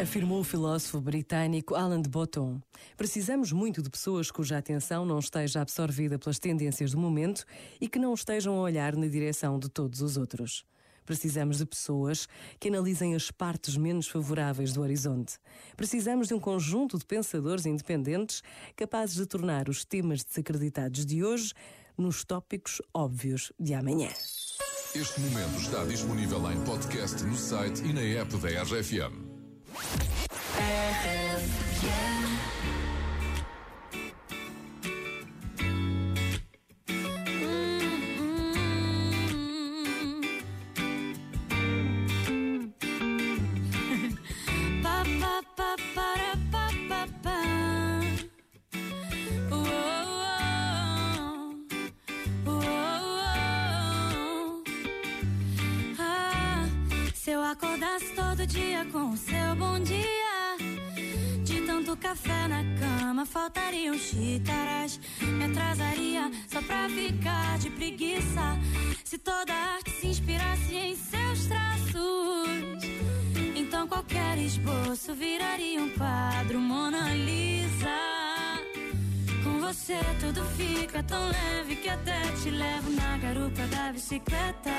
Afirmou o filósofo britânico Alan de Botton. Precisamos muito de pessoas cuja atenção não esteja absorvida pelas tendências do momento e que não estejam a olhar na direção de todos os outros. Precisamos de pessoas que analisem as partes menos favoráveis do horizonte. Precisamos de um conjunto de pensadores independentes capazes de tornar os temas desacreditados de hoje nos tópicos óbvios de amanhã. Este momento está disponível em podcast no site e na app da RFM. Acordasse todo dia com o seu bom dia, café na cama, faltariam xícaras. Me atrasaria só pra ficar de preguiça. Se toda arte se inspirasse em seus traços. Então qualquer esboço viraria um quadro Mona Lisa. Com você tudo fica tão leve que até te levo na garupa da bicicleta.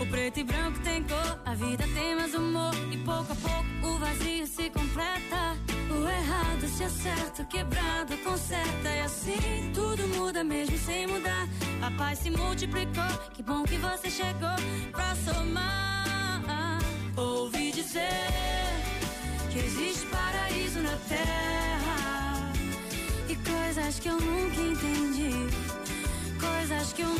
O preto e branco tem cor, a vida tem mais humor e pouco a pouco o vazio se completa. Errado se acerta, quebrado conserta e assim tudo muda mesmo sem mudar. A paz se multiplicou, que bom que você chegou pra somar. Ouvi dizer que existe paraíso na terra e coisas que eu nunca entendi, coisas que eu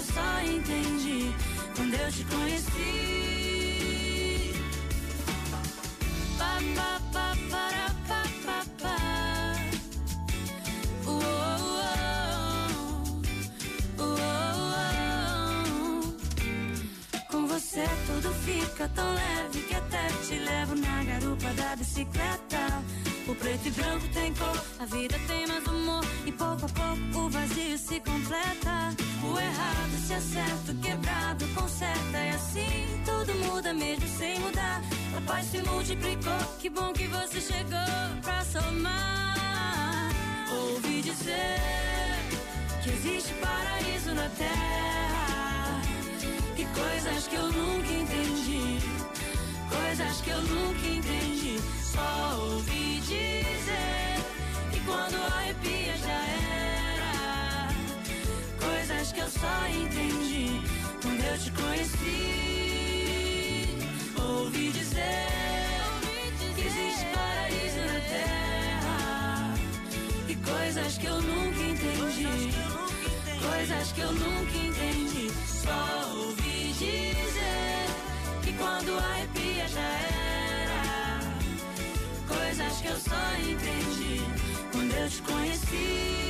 eu só entendi quando eu te conheci. Pa, pa, pa, para, pa, pa, pa. Com você tudo fica tão leve que até te levo na garupa da bicicleta. O preto e branco tem cor, a vida tem mais humor e pouco a pouco o vazio se completa. O errado se acerta, o quebrado conserta e assim tudo muda mesmo sem mudar. A paz se multiplicou, que bom que você chegou pra somar. Ouvi dizer que existe paraíso na terra e coisas que eu nunca entendi, coisas que eu nunca entendi. Coisas que eu nunca entendi, coisas que eu nunca entendi. Só ouvi dizer que quando arrepia já era, coisas que eu só entendi quando eu te conheci.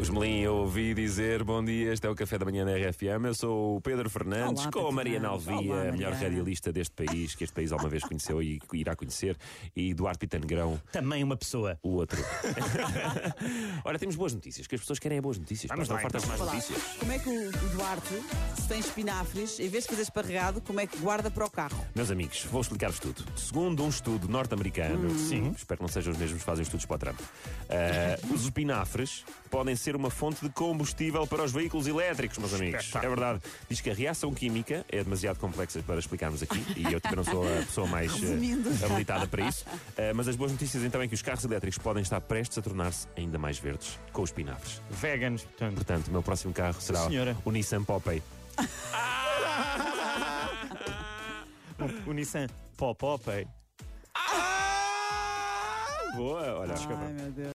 Os Melim, eu ouvi dizer bom dia, este é o Café da Manhã na RFM. Eu sou o Pedro Fernandes, Olá, com a Mariana. Alvia, a melhor radialista deste país, que este país alguma vez conheceu e irá conhecer, e Duarte Pitanegrão, Também uma pessoa. o outro. Ora, temos boas notícias, que as pessoas querem é boas notícias. Vamos pá, lá, não fartas mais Olá. notícias. Como é que o Duarte, se tem espinafres, em vez de fazer esparregado, como é que guarda para o carro? Meus amigos, vou explicar-vos tudo. Segundo um estudo norte-americano, sim, espero que não sejam os mesmos que fazem estudos para o Trump, eh, os espinafres podem ser uma fonte de combustível para os veículos elétricos, meus amigos. É verdade. Diz que a reação química é demasiado complexa para explicarmos aqui e eu também não sou a pessoa mais Resumindo. habilitada para isso. Eh, mas as boas notícias então é que os carros elétricos podem estar prestes a tornar-se ainda mais verdes com os espinafres. Veganos, portanto. Portanto, o meu próximo carro será Senhora. o Nissan Popeye. O Nissan Pop Popeye. Boa, olha. Ai, meu Deus.